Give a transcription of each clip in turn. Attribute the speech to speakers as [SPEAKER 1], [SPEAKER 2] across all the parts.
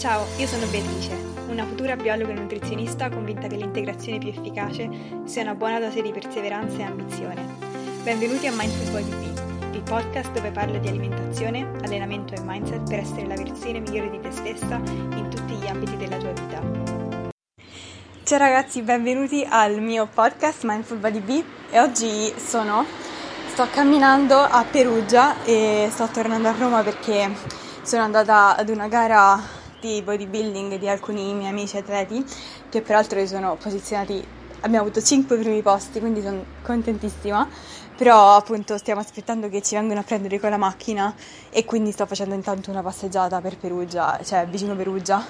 [SPEAKER 1] Ciao, io sono Beatrice, una futura biologa e nutrizionista convinta che l'integrazione più efficace sia una buona dose di perseveranza e ambizione. Benvenuti a Mindful Body B, il podcast dove parlo di alimentazione, allenamento e mindset per essere la versione migliore di te stessa in tutti gli ambiti della tua vita. Ciao ragazzi, benvenuti al mio podcast Mindful Body B e oggi sono sto camminando a Perugia e sto tornando a Roma perché sono andata ad una gara di bodybuilding di alcuni miei amici atleti che peraltro sono posizionati abbiamo avuto 5 primi posti quindi sono contentissima. Però appunto stiamo aspettando che ci vengano a prendere con la macchina e quindi sto facendo intanto una passeggiata per Perugia cioè vicino Perugia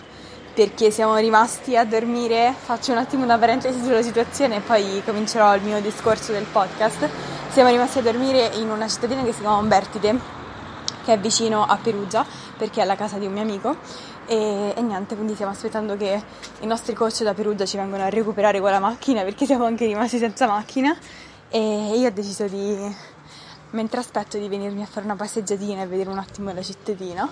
[SPEAKER 1] perché siamo rimasti a dormire. Faccio un attimo una parentesi sulla situazione e poi comincerò il mio discorso del podcast. Siamo rimasti a dormire in una cittadina che si chiama Umbertide che è vicino a Perugia perché è la casa di un mio amico e, e, niente, quindi stiamo aspettando che i nostri coach da Perugia ci vengano a recuperare con la macchina perché siamo anche rimasti senza macchina e io ho deciso di, mentre aspetto di venirmi a fare una passeggiatina e vedere un attimo la cittadina.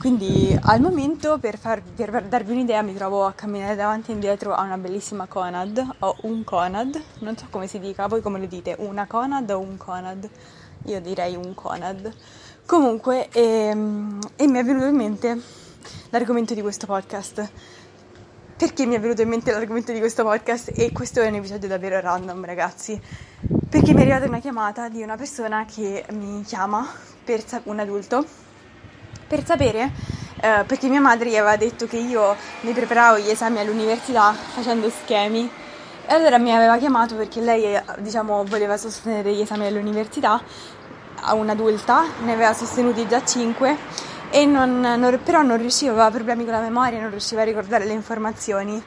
[SPEAKER 1] Quindi al momento, per, far, per darvi un'idea, mi trovo a camminare davanti e indietro a una bellissima Conad, o un Conad, non so come si dica, voi come lo dite, una Conad o un Conad? Io direi un Conad. Comunque, ehm, e mi è venuto in mente l'argomento di questo podcast. Perché mi è venuto in mente l'argomento di questo podcast? E questo è un episodio davvero random, ragazzi. Perché mi è arrivata una chiamata di una persona che mi chiama, per un adulto, per sapere, eh, perché mia madre gli aveva detto che io mi preparavo gli esami all'università facendo schemi. E allora mi aveva chiamato perché lei, diciamo, voleva sostenere gli esami all'università a un'adulta, ne aveva sostenuti già 5 e non, non, però non riusciva, aveva problemi con la memoria, non riusciva a ricordare le informazioni.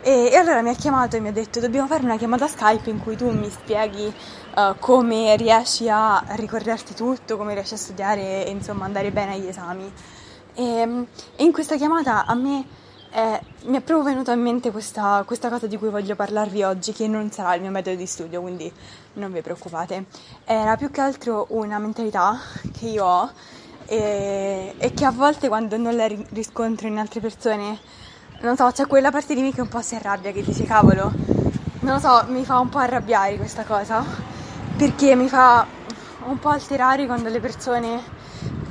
[SPEAKER 1] E, e, allora mi ha chiamato e mi ha detto dobbiamo fare una chiamata Skype in cui tu mi spieghi uh, come riesci a ricordarti tutto, come riesci a studiare e insomma andare bene agli esami. E, e in questa chiamata a me eh, mi è proprio venuta in mente questa, questa, cosa di cui voglio parlarvi oggi, che non sarà il mio metodo di studio, quindi non vi preoccupate. Era più che altro una mentalità che io ho e, e che a volte quando non la riscontro in altre persone, non so, c'è quella parte di me che un po' si arrabbia, che dice cavolo, non lo so, mi fa un po' arrabbiare questa cosa, perché mi fa un po' alterare quando le persone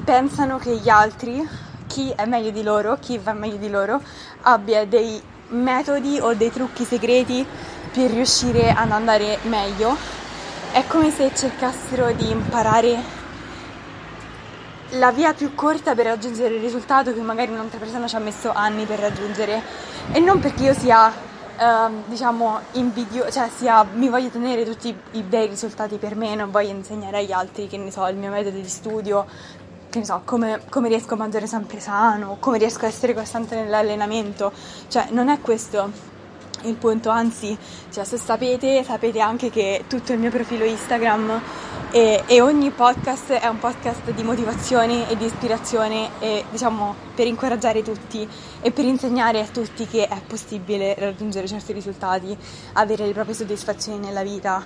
[SPEAKER 1] pensano che gli altri, chi è meglio di loro, chi va meglio di loro, abbia dei metodi o dei trucchi segreti per riuscire ad andare meglio. È come se cercassero di imparare la via più corta per raggiungere il risultato che magari un'altra persona ci ha messo anni per raggiungere. E non perché io sia uh, diciamo invidio cioè sia mi voglio tenere tutti i bei risultati per me non voglio insegnare agli altri che ne so il mio metodo di studio che ne so come, come riesco a mangiare sempre sano come riesco a essere costante nell'allenamento. Cioè non è questo il punto, anzi, cioè, se sapete, sapete anche che tutto il mio profilo Instagram e, e, ogni podcast è un podcast di motivazione e di ispirazione e diciamo per incoraggiare tutti e per insegnare a tutti che è possibile raggiungere certi risultati, avere le proprie soddisfazioni nella vita.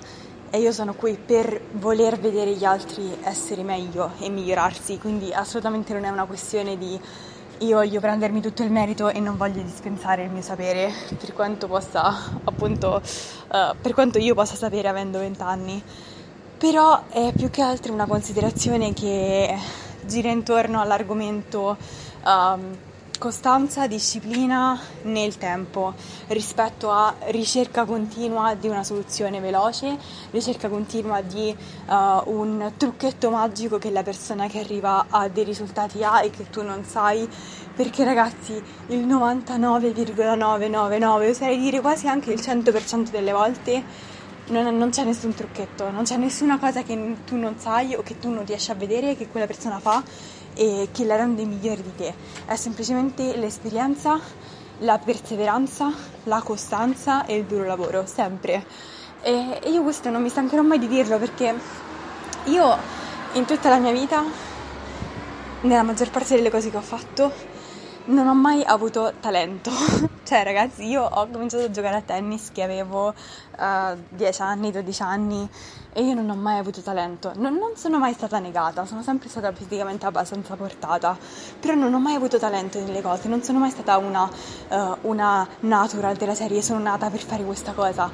[SPEAKER 1] E io sono qui per voler vedere gli altri essere meglio e migliorarsi, quindi assolutamente non è una questione di io voglio prendermi tutto il merito e non voglio dispensare il mio sapere per quanto possa, appunto, uh, per quanto io possa sapere avendo 20 anni. Però è più che altro una considerazione che gira intorno all'argomento um, costanza, disciplina nel tempo rispetto a ricerca continua di una soluzione veloce, ricerca continua di uh, un trucchetto magico che la persona che arriva a dei risultati ha e che tu non sai, perché ragazzi il 99,999, oserei dire quasi anche il 100% delle volte non, non, c'è nessun trucchetto, non c'è nessuna cosa che tu non sai o che tu non riesci a vedere che quella persona fa e che la rende migliore di te. È semplicemente l'esperienza, la perseveranza, la costanza e il duro lavoro, sempre. E io questo non mi stancherò mai di dirlo perché io in tutta la mia vita, nella maggior parte delle cose che ho fatto, non ho mai avuto talento. cioè, ragazzi, io ho cominciato a giocare a tennis che avevo uh, 10 anni, 12 anni e io non ho mai avuto talento. Non, non, sono mai stata negata, sono sempre stata fisicamente abbastanza portata, però non ho mai avuto talento nelle cose, non sono mai stata una, uh, una natural della serie, sono nata per fare questa cosa.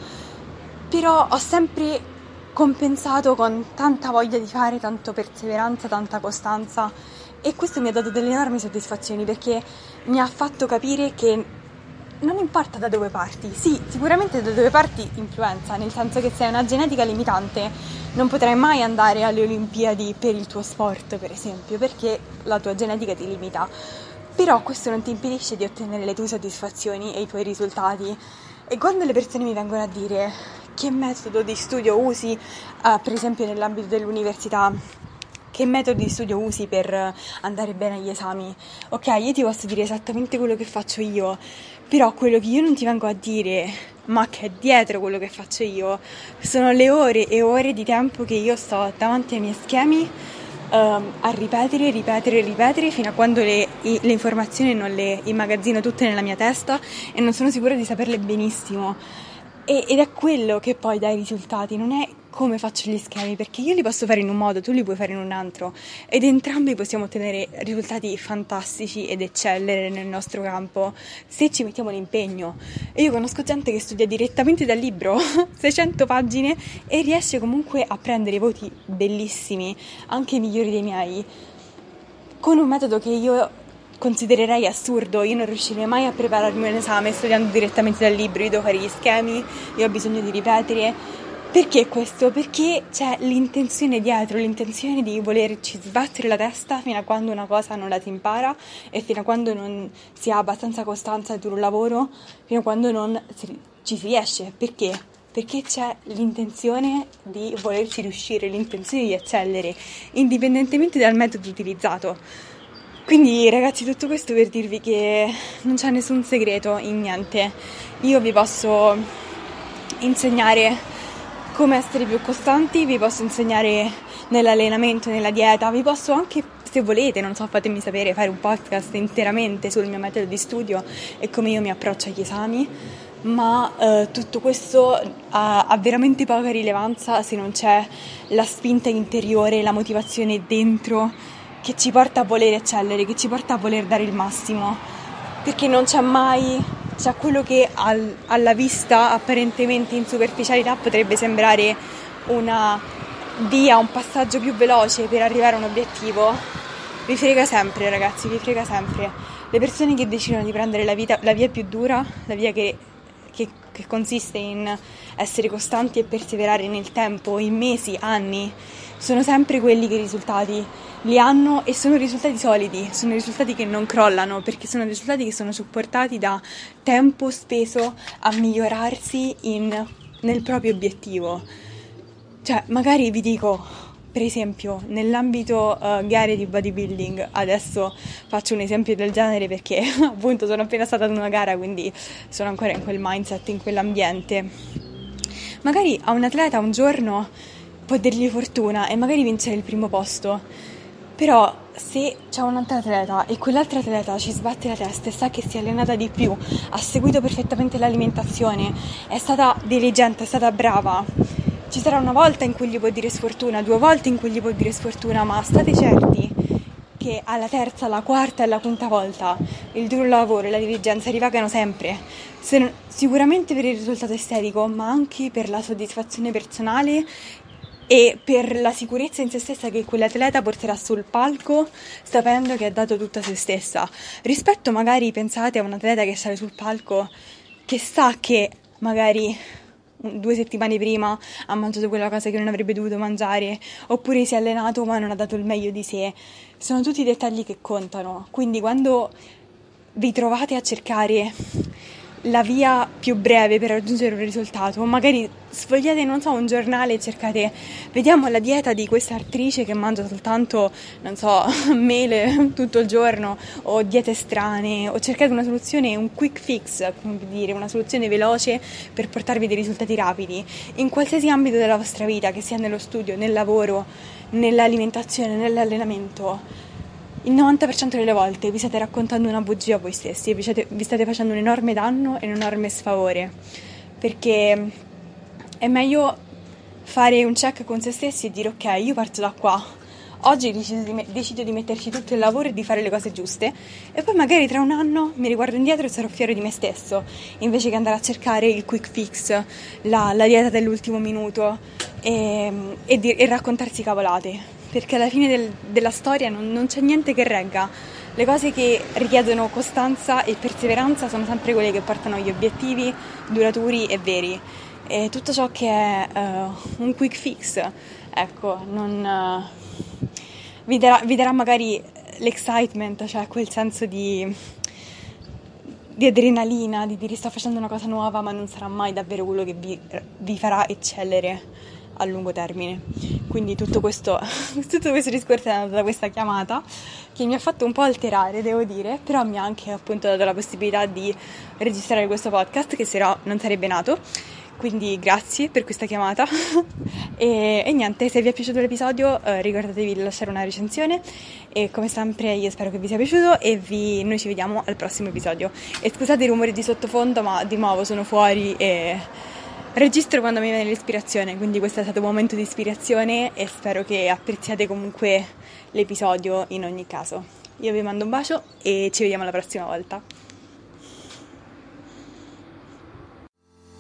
[SPEAKER 1] Però ho sempre compensato con tanta voglia di fare, tanto perseveranza, tanta costanza e questo mi ha dato delle enormi soddisfazioni perché mi ha fatto capire che non importa da dove parti, sì, sicuramente da dove parti influenza, nel senso che se hai una genetica limitante non potrai mai andare alle Olimpiadi per il tuo sport, per esempio, perché la tua genetica ti limita. Però questo non ti impedisce di ottenere le tue soddisfazioni e i tuoi risultati. E quando le persone mi vengono a dire che metodo di studio usi, uh, per esempio nell'ambito dell'università, che metodi di studio usi per andare bene agli esami. Ok, io ti posso dire esattamente quello che faccio io, però quello che io non ti vengo a dire, ma che è dietro quello che faccio io, sono le ore e ore di tempo che io sto davanti ai miei schemi um, a ripetere, ripetere, ripetere fino a quando le, le informazioni non le immagazzino tutte nella mia testa e non sono sicura di saperle benissimo. Ed è quello che poi dà i risultati, non è come faccio gli schemi, perché io li posso fare in un modo, tu li puoi fare in un altro ed entrambi possiamo ottenere risultati fantastici ed eccellere nel nostro campo se ci mettiamo l'impegno. E io conosco gente che studia direttamente dal libro, 600 pagine, e riesce comunque a prendere voti bellissimi, anche migliori dei miei, con un metodo che io considererei assurdo, io non riuscirei mai a prepararmi un esame studiando direttamente dal libro, io devo fare gli schemi, io ho bisogno di ripetere. Perché questo? Perché c'è l'intenzione dietro, l'intenzione di volerci sbattere la testa fino a quando una cosa non la si impara e fino a quando non si ha abbastanza costanza duro lavoro, fino a quando non ci si riesce. Perché? Perché c'è l'intenzione di volerci riuscire, l'intenzione di eccellere, indipendentemente dal metodo utilizzato. Quindi ragazzi tutto questo per dirvi che non c'è nessun segreto in niente. Io vi posso insegnare come essere più costanti, vi posso insegnare nell'allenamento, nella dieta, vi posso anche se volete, non so, fatemi sapere, fare un podcast interamente sul mio metodo di studio e come io mi approccio agli esami, ma eh, tutto questo ha, ha, veramente poca rilevanza se non c'è la spinta interiore, la motivazione dentro che ci porta a voler eccellere, che ci porta a voler dare il massimo, perché non c'è mai, c'è quello che al, alla vista apparentemente in superficialità potrebbe sembrare una via, un passaggio più veloce per arrivare a un obiettivo, vi frega sempre ragazzi, vi frega sempre. Le persone che decidono di prendere la, vita, la via più dura, la via che, che, che consiste in essere costanti e perseverare nel tempo, in mesi, anni, sono sempre quelli che i risultati li hanno e sono risultati solidi, sono risultati che non crollano perché sono risultati che sono supportati da tempo speso a migliorarsi in, nel proprio obiettivo. Cioè, magari vi dico, per esempio, nell'ambito uh, gare di bodybuilding, adesso faccio un esempio del genere perché appunto sono appena stata ad una gara, quindi sono ancora in quel mindset, in quell'ambiente. Magari a un atleta un giorno può dirgli fortuna e magari vincere il primo posto. Però se c'è un'altra atleta e quell'altra atleta ci sbatte la testa e sa che si è allenata di più, ha seguito perfettamente l'alimentazione, è stata diligente, è stata brava, ci sarà una volta in cui gli può dire sfortuna, due volte in cui gli può dire sfortuna, ma state certi che alla terza, alla quarta e alla quinta volta il duro lavoro e la diligenza rivagano sempre, non, sicuramente per il risultato estetico, ma anche per la soddisfazione personale e per la sicurezza in se stessa che quell'atleta porterà sul palco sapendo che ha dato tutta se stessa. Rispetto magari pensate a un atleta che sale sul palco che sa che magari due settimane prima ha mangiato quella cosa che non avrebbe dovuto mangiare, oppure si è allenato ma non ha dato il meglio di sé. Sono tutti dettagli che contano. Quindi quando vi trovate a cercare la via più breve per raggiungere un risultato. Magari sfogliate, non so, un giornale e cercate, vediamo la dieta di questa attrice che mangia soltanto, non so, mele tutto il giorno o diete strane o cercate una soluzione, un quick fix, come dire, una soluzione veloce per portarvi dei risultati rapidi in qualsiasi ambito della vostra vita, che sia nello studio, nel lavoro, nell'alimentazione, nell'allenamento il 90% delle volte vi state raccontando una bugia a voi stessi e vi state, vi state facendo un enorme danno e un enorme sfavore, perché è meglio fare un check con se stessi e dire ok, io parto da qua, oggi decido di, decido di, metterci tutto il lavoro e di fare le cose giuste e poi magari tra un anno mi riguardo indietro e sarò fiero di me stesso, invece che andare a cercare il quick fix, la, la dieta dell'ultimo minuto e, e, di- e raccontarsi cavolate perché alla fine del, della storia non, non c'è niente che regga. Le cose che richiedono costanza e perseveranza sono sempre quelle che portano agli obiettivi duraturi e veri. E tutto ciò che è uh, un quick fix, ecco, non, uh, vi, darà, vi, darà, magari l'excitement, cioè quel senso di, di adrenalina, di dire sto facendo una cosa nuova, ma non sarà mai davvero quello che vi, vi farà eccellere a lungo termine. Quindi tutto questo, tutto questo discorso è nato da questa chiamata che mi ha fatto un po' alterare, devo dire, però mi ha anche appunto dato la possibilità di registrare questo podcast che se no non sarebbe nato. Quindi grazie per questa chiamata e, e, niente, se vi è piaciuto l'episodio eh, ricordatevi di lasciare una recensione e come sempre io spero che vi sia piaciuto e vi, noi ci vediamo al prossimo episodio. E scusate i rumori di sottofondo ma di nuovo sono fuori e registro quando mi viene l'ispirazione, quindi questo è stato un momento di ispirazione e spero che apprezziate comunque l'episodio in ogni caso. Io vi mando un bacio e ci vediamo la prossima volta.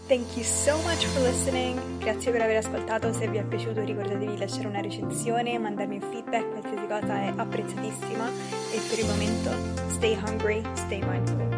[SPEAKER 1] Thank you so much for listening. Grazie per aver ascoltato. Se vi è piaciuto ricordatevi di lasciare una recensione, mandarmi un feedback, qualsiasi cosa è apprezzatissima. E per il momento, stay hungry, stay mindful.